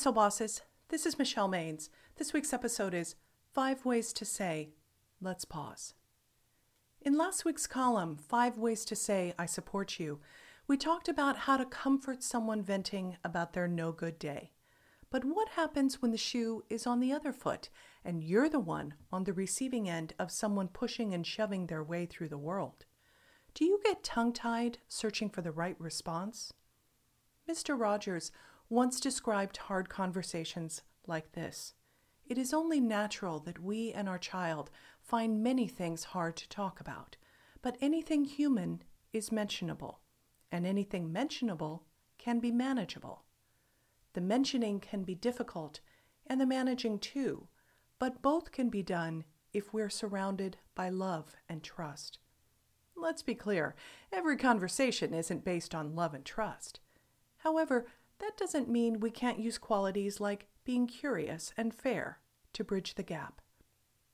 Soul Bosses. This is Michelle Maines. This week's episode is Five Ways to Say, Let's Pause. In last week's column, Five Ways to Say I Support You, we talked about how to comfort someone venting about their no good day. But what happens when the shoe is on the other foot and you're the one on the receiving end of someone pushing and shoving their way through the world? Do you get tongue tied searching for the right response? Mr. Rogers once described hard conversations like this It is only natural that we and our child find many things hard to talk about, but anything human is mentionable, and anything mentionable can be manageable. The mentioning can be difficult, and the managing too, but both can be done if we're surrounded by love and trust. Let's be clear every conversation isn't based on love and trust. However, that doesn't mean we can't use qualities like being curious and fair to bridge the gap.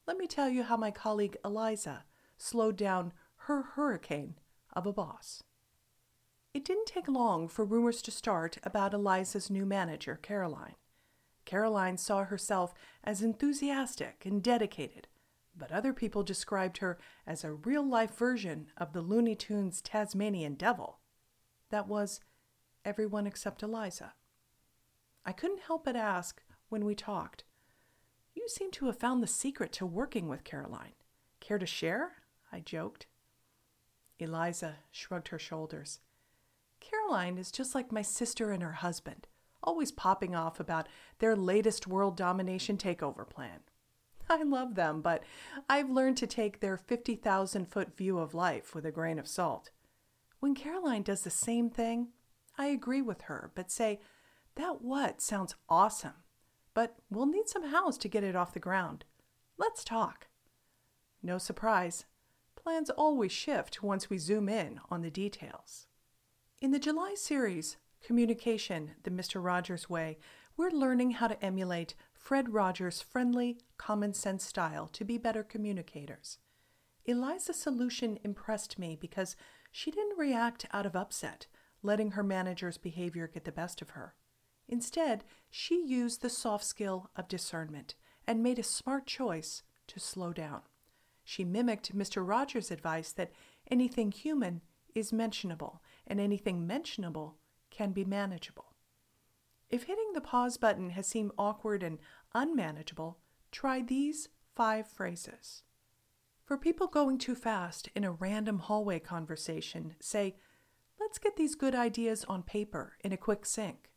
Let me tell you how my colleague Eliza slowed down her hurricane of a boss. It didn't take long for rumors to start about Eliza's new manager, Caroline. Caroline saw herself as enthusiastic and dedicated, but other people described her as a real life version of the Looney Tunes Tasmanian Devil. That was everyone except Eliza. I couldn't help but ask when we talked, You seem to have found the secret to working with Caroline. Care to share? I joked. Eliza shrugged her shoulders. Caroline is just like my sister and her husband, always popping off about their latest world domination takeover plan. I love them, but I've learned to take their 50,000 foot view of life with a grain of salt. When Caroline does the same thing, I agree with her, but say, that what sounds awesome, but we'll need some hows to get it off the ground. Let's talk. No surprise, plans always shift once we zoom in on the details. In the July series, Communication the Mr. Rogers Way, we're learning how to emulate Fred Rogers' friendly, common sense style to be better communicators. Eliza's solution impressed me because she didn't react out of upset, letting her manager's behavior get the best of her. Instead, she used the soft skill of discernment and made a smart choice to slow down. She mimicked Mr. Rogers' advice that anything human is mentionable and anything mentionable can be manageable. If hitting the pause button has seemed awkward and unmanageable, try these five phrases. For people going too fast in a random hallway conversation, say, Let's get these good ideas on paper in a quick sync.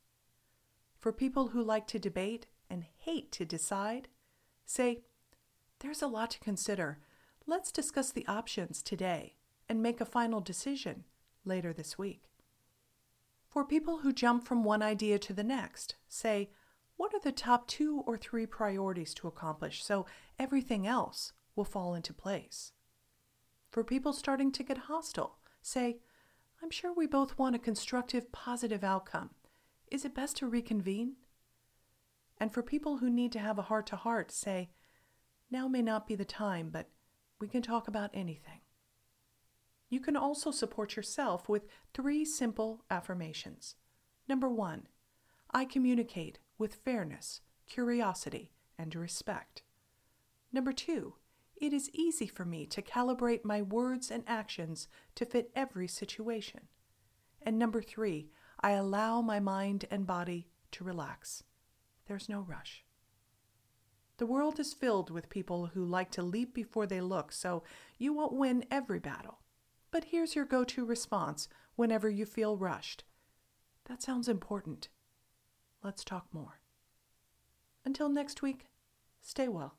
For people who like to debate and hate to decide, say, There's a lot to consider. Let's discuss the options today and make a final decision later this week. For people who jump from one idea to the next, say, What are the top two or three priorities to accomplish so everything else will fall into place? For people starting to get hostile, say, I'm sure we both want a constructive, positive outcome. Is it best to reconvene? And for people who need to have a heart to heart, say, now may not be the time, but we can talk about anything. You can also support yourself with three simple affirmations. Number one, I communicate with fairness, curiosity, and respect. Number two, it is easy for me to calibrate my words and actions to fit every situation. And number three, I allow my mind and body to relax. There's no rush. The world is filled with people who like to leap before they look, so you won't win every battle. But here's your go to response whenever you feel rushed. That sounds important. Let's talk more. Until next week, stay well.